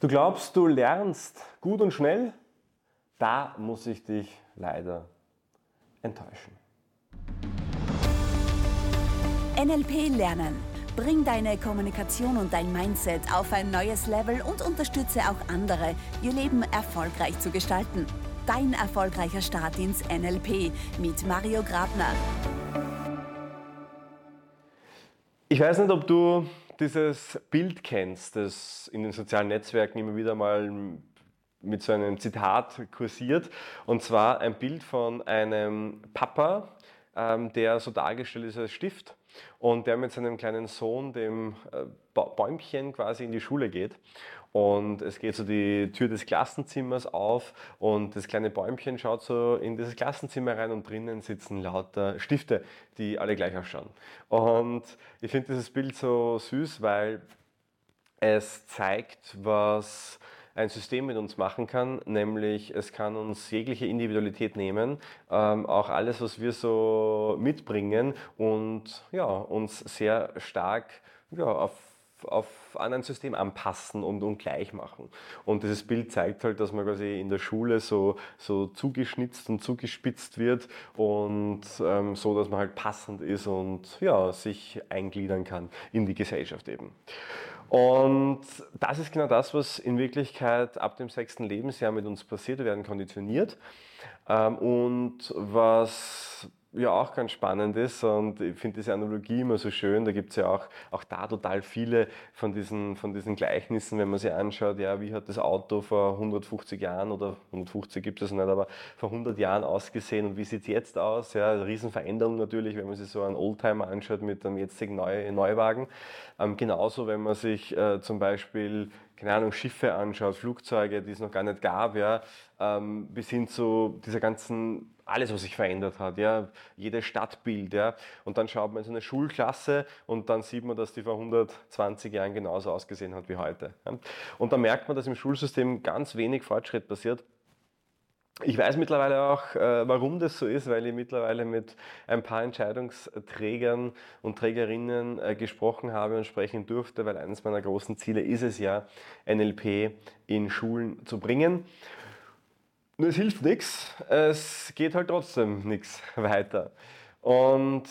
Du glaubst, du lernst gut und schnell? Da muss ich dich leider enttäuschen. NLP Lernen. Bring deine Kommunikation und dein Mindset auf ein neues Level und unterstütze auch andere, ihr Leben erfolgreich zu gestalten. Dein erfolgreicher Start ins NLP mit Mario Grabner. Ich weiß nicht, ob du dieses Bild kennst, das in den sozialen Netzwerken immer wieder mal mit so einem Zitat kursiert. Und zwar ein Bild von einem Papa, ähm, der so dargestellt ist als Stift und der mit seinem kleinen Sohn, dem äh, Bäumchen, quasi in die Schule geht. Und es geht so die Tür des Klassenzimmers auf und das kleine Bäumchen schaut so in dieses Klassenzimmer rein und drinnen sitzen lauter Stifte, die alle gleich ausschauen. Und ich finde dieses Bild so süß, weil es zeigt, was ein System mit uns machen kann, nämlich es kann uns jegliche Individualität nehmen, ähm, auch alles, was wir so mitbringen und ja, uns sehr stark ja, auf auf, an ein System anpassen und, und gleich machen. Und dieses Bild zeigt halt, dass man quasi in der Schule so, so zugeschnitzt und zugespitzt wird und ähm, so, dass man halt passend ist und ja, sich eingliedern kann in die Gesellschaft eben. Und das ist genau das, was in Wirklichkeit ab dem sechsten Lebensjahr mit uns passiert. Wir werden konditioniert. Ähm, und was ja auch ganz spannend ist und ich finde diese Analogie immer so schön, da gibt es ja auch, auch da total viele von diesen, von diesen Gleichnissen, wenn man sich anschaut, ja, wie hat das Auto vor 150 Jahren oder 150 gibt es nicht, aber vor 100 Jahren ausgesehen und wie sieht es jetzt aus? Ja, Riesenveränderung natürlich, wenn man sich so einen Oldtimer anschaut mit einem jetzigen Neu Neuwagen. Ähm, genauso, wenn man sich äh, zum Beispiel keine Ahnung, Schiffe anschaut, Flugzeuge, die es noch gar nicht gab, ja, ähm, bis hin zu dieser ganzen, alles, was sich verändert hat, ja, jedes Stadtbild, ja, und dann schaut man in so eine Schulklasse und dann sieht man, dass die vor 120 Jahren genauso ausgesehen hat wie heute. Ja. Und da merkt man, dass im Schulsystem ganz wenig Fortschritt passiert ich weiß mittlerweile auch, äh, warum das so ist, weil ich mittlerweile mit ein paar Entscheidungsträgern und Trägerinnen äh, gesprochen habe und sprechen durfte, weil eines meiner großen Ziele ist es ja, NLP in Schulen zu bringen. Nur es hilft nichts, es geht halt trotzdem nichts weiter. Und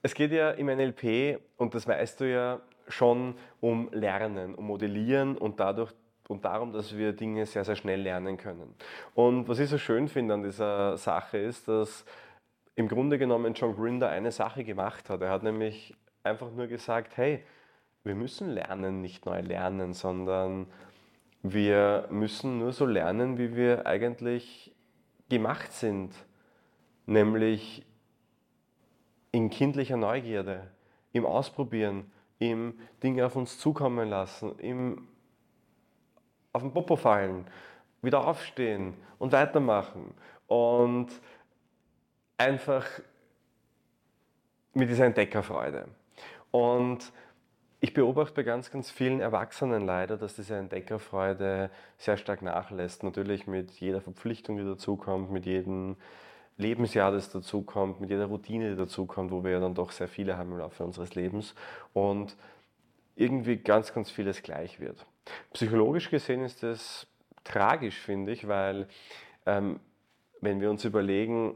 es geht ja im NLP, und das weißt du ja, schon um Lernen, um Modellieren und dadurch und darum, dass wir Dinge sehr, sehr schnell lernen können. Und was ich so schön finde an dieser Sache ist, dass im Grunde genommen John Grinder eine Sache gemacht hat. Er hat nämlich einfach nur gesagt, hey, wir müssen lernen, nicht neu lernen, sondern wir müssen nur so lernen, wie wir eigentlich gemacht sind, nämlich in kindlicher Neugierde, im Ausprobieren, im Dinge auf uns zukommen lassen, im auf den Popo fallen, wieder aufstehen und weitermachen. Und einfach mit dieser Entdeckerfreude. Und ich beobachte bei ganz, ganz vielen Erwachsenen leider, dass diese Entdeckerfreude sehr stark nachlässt. Natürlich mit jeder Verpflichtung, die dazukommt, mit jedem Lebensjahr, das dazukommt, mit jeder Routine, die dazukommt, wo wir ja dann doch sehr viele haben im Laufe unseres Lebens. Und irgendwie ganz, ganz vieles gleich wird. Psychologisch gesehen ist das tragisch, finde ich, weil ähm, wenn wir uns überlegen,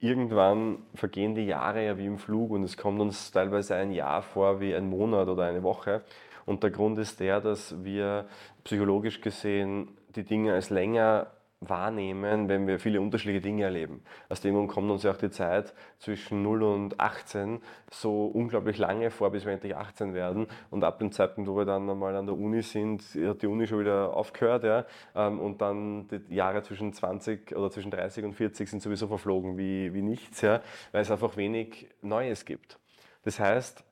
irgendwann vergehen die Jahre ja wie im Flug und es kommt uns teilweise ein Jahr vor wie ein Monat oder eine Woche. Und der Grund ist der, dass wir psychologisch gesehen die Dinge als länger wahrnehmen, wenn wir viele unterschiedliche Dinge erleben. Aus dem Grund kommt uns ja auch die Zeit zwischen 0 und 18 so unglaublich lange vor, bis wir endlich 18 werden. Und ab dem Zeitpunkt, wo wir dann einmal an der Uni sind, hat die Uni schon wieder aufgehört. Ja? Ähm, und dann die Jahre zwischen 20 oder zwischen 30 und 40 sind sowieso verflogen wie, wie nichts, ja? weil es einfach wenig Neues gibt. Das heißt,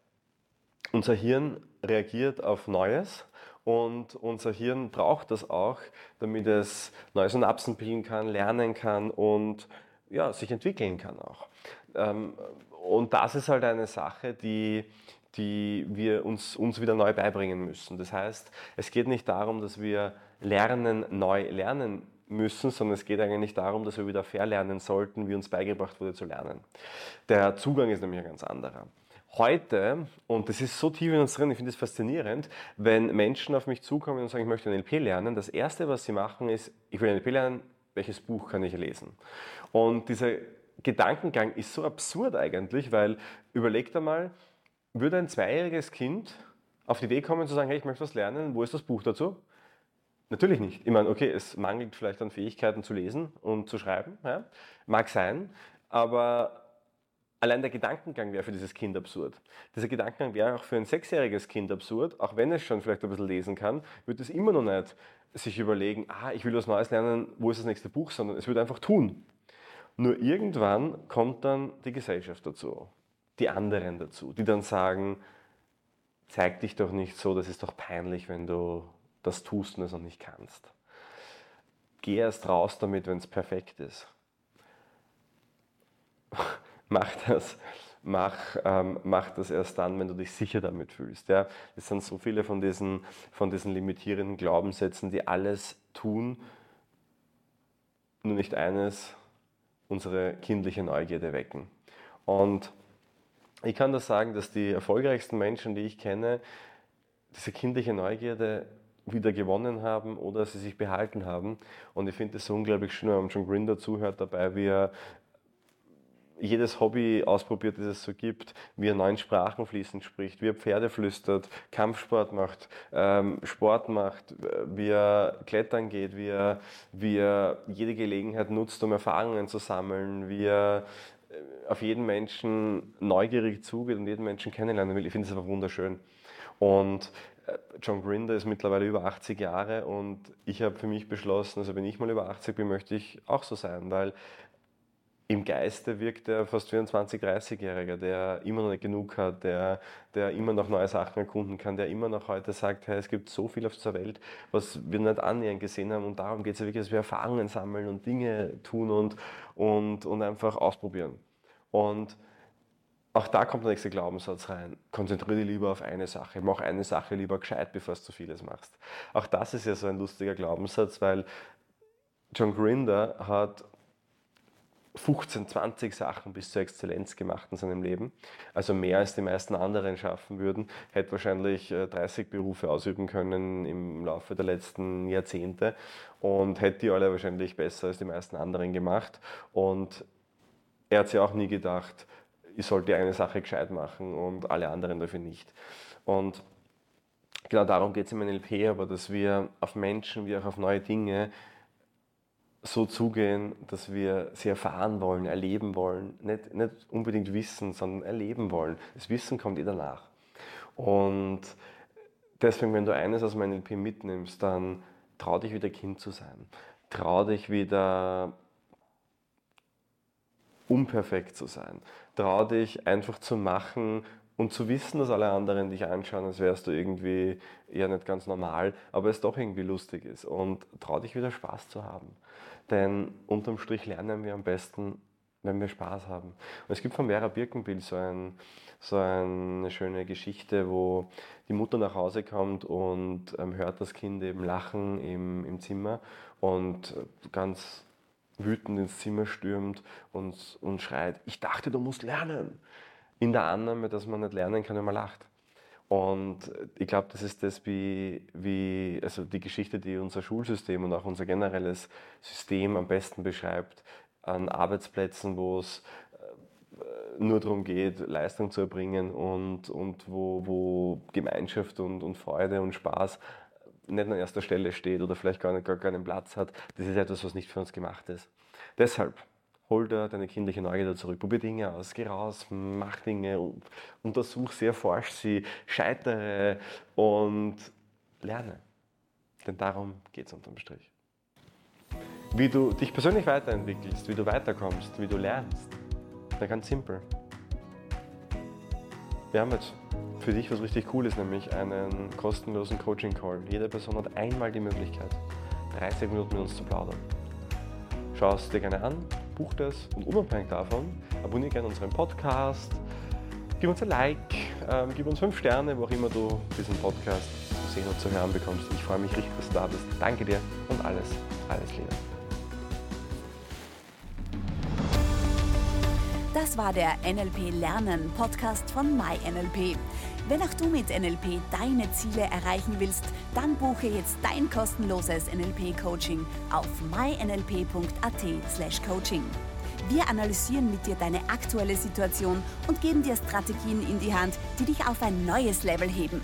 unser Hirn reagiert auf Neues und unser Hirn braucht das auch, damit es neue Synapsen bilden kann, lernen kann und ja, sich entwickeln kann auch. Ähm, und das ist halt eine Sache, die, die wir uns, uns wieder neu beibringen müssen. Das heißt, es geht nicht darum, dass wir lernen, neu lernen müssen, sondern es geht eigentlich darum, dass wir wieder verlernen sollten, wie uns beigebracht wurde zu lernen. Der Zugang ist nämlich ein ganz anderer. Heute, und das ist so tief in uns drin, ich finde es faszinierend, wenn Menschen auf mich zukommen und sagen, ich möchte NLP lernen, das Erste, was sie machen, ist, ich will NLP lernen, welches Buch kann ich lesen? Und dieser Gedankengang ist so absurd eigentlich, weil überlegt einmal, würde ein zweijähriges Kind auf die Idee kommen zu sagen, hey, ich möchte was lernen, wo ist das Buch dazu? Natürlich nicht. Ich meine, okay, es mangelt vielleicht an Fähigkeiten zu lesen und zu schreiben, ja? mag sein, aber allein der Gedankengang wäre für dieses Kind absurd. Dieser Gedankengang wäre auch für ein sechsjähriges Kind absurd, auch wenn es schon vielleicht ein bisschen lesen kann, würde es immer noch nicht sich überlegen, ah, ich will was Neues lernen, wo ist das nächste Buch, sondern es würde einfach tun. Nur irgendwann kommt dann die Gesellschaft dazu, die anderen dazu, die dann sagen, zeig dich doch nicht so, das ist doch peinlich, wenn du das tust und es noch nicht kannst. Geh erst raus damit, wenn es perfekt ist. Mach das, mach, ähm, mach das erst dann, wenn du dich sicher damit fühlst. Ja? Es sind so viele von diesen, von diesen limitierenden Glaubenssätzen, die alles tun, nur nicht eines, unsere kindliche Neugierde wecken. Und ich kann das sagen, dass die erfolgreichsten Menschen, die ich kenne, diese kindliche Neugierde wieder gewonnen haben oder sie sich behalten haben. Und ich finde es so unglaublich schön, wenn man John Grinder zuhört dabei, wie er jedes Hobby ausprobiert, das es so gibt, wie er neun Sprachen fließend spricht, wie er Pferde flüstert, Kampfsport macht, ähm, Sport macht, wie er klettern geht, wie er, wie er jede Gelegenheit nutzt, um Erfahrungen zu sammeln, wie er äh, auf jeden Menschen neugierig zugeht und jeden Menschen kennenlernen will. Ich finde es einfach wunderschön. Und äh, John Grinder ist mittlerweile über 80 Jahre und ich habe für mich beschlossen, also wenn ich mal über 80 bin, möchte ich auch so sein, weil im Geiste wirkt er fast wie ein 20-, 30-Jähriger, der immer noch nicht genug hat, der, der immer noch neue Sachen erkunden kann, der immer noch heute sagt, hey, es gibt so viel auf dieser Welt, was wir nicht annähernd gesehen haben und darum geht es ja wirklich, dass wir Erfahrungen sammeln und Dinge tun und, und, und einfach ausprobieren. Und auch da kommt der nächste Glaubenssatz rein. Konzentriere dich lieber auf eine Sache. Mach eine Sache lieber gescheit, bevor du zu vieles machst. Auch das ist ja so ein lustiger Glaubenssatz, weil John Grinder hat 15, 20 Sachen bis zur Exzellenz gemacht in seinem Leben. Also mehr als die meisten anderen schaffen würden. Hätte wahrscheinlich 30 äh, Berufe ausüben können im Laufe der letzten Jahrzehnte und hätte die alle wahrscheinlich besser als die meisten anderen gemacht. Und er hat sich auch nie gedacht, ich sollte eine Sache gescheit machen und alle anderen dafür nicht. Und genau darum geht es im NLP, aber dass wir auf Menschen wie auch auf neue Dinge so zugehen, dass wir sie erfahren wollen, erleben wollen, nicht, nicht unbedingt wissen, sondern erleben wollen. Das Wissen kommt eh danach. Und deswegen, wenn du eines aus meinem NLP mitnimmst, dann trau dich wieder Kind zu sein. Trau dich wieder unperfekt zu sein. Trau dich einfach zu machen und zu wissen, dass alle anderen dich anschauen, als wärst du irgendwie eher nicht ganz normal, aber es doch irgendwie lustig ist. Und trau dich wieder Spaß zu haben. Denn unterm Strich lernen wir am besten, wenn wir Spaß haben. Und es gibt von Vera Birkenbill so, ein, so eine schöne Geschichte, wo die Mutter nach Hause kommt und ähm, hört das Kind eben lachen im, im Zimmer und ganz wütend ins Zimmer stürmt und, und schreit, ich dachte, du musst lernen. In der Annahme, dass man nicht lernen kann, wenn man lacht. Und ich glaube, das ist das, wie, wie, also die Geschichte, die unser Schulsystem und auch unser generelles System am besten beschreibt, an Arbeitsplätzen, wo es äh, nur darum geht, Leistung zu erbringen und, und wo, wo Gemeinschaft und, und Freude und Spaß nicht an erster Stelle steht oder vielleicht gar, nicht, gar keinen Platz hat, das ist etwas, was nicht für uns gemacht ist. Deshalb, hol da deine kindliche Neugierde zurück, probier Dinge aus, geh raus, mach Dinge, untersuch sie, erforsch sie, scheitere und lerne. Denn darum geht es unterm Strich. Wie du dich persönlich weiterentwickelst, wie du weiterkommst, wie du lernst, na ganz simpel. Wir haben jetzt für dich was richtig Cooles, nämlich einen kostenlosen Coaching-Call. Jede Person hat einmal die Möglichkeit, 30 Minuten mit uns zu plaudern. Schau es dir gerne an, buch das und unabhängig davon, abonniere gerne unseren Podcast, gib uns ein Like, ähm, gib uns 5 Sterne, wo auch immer du diesen Podcast zu sehen und zu hören bekommst. Ich freue mich richtig, dass du da bist. Danke dir und alles, alles Liebe. Das war der NLP Lernen Podcast von MyNLP. Wenn auch du mit NLP deine Ziele erreichen willst, dann buche jetzt dein kostenloses NLP-Coaching auf mynlp.at/coaching. Wir analysieren mit dir deine aktuelle Situation und geben dir Strategien in die Hand, die dich auf ein neues Level heben.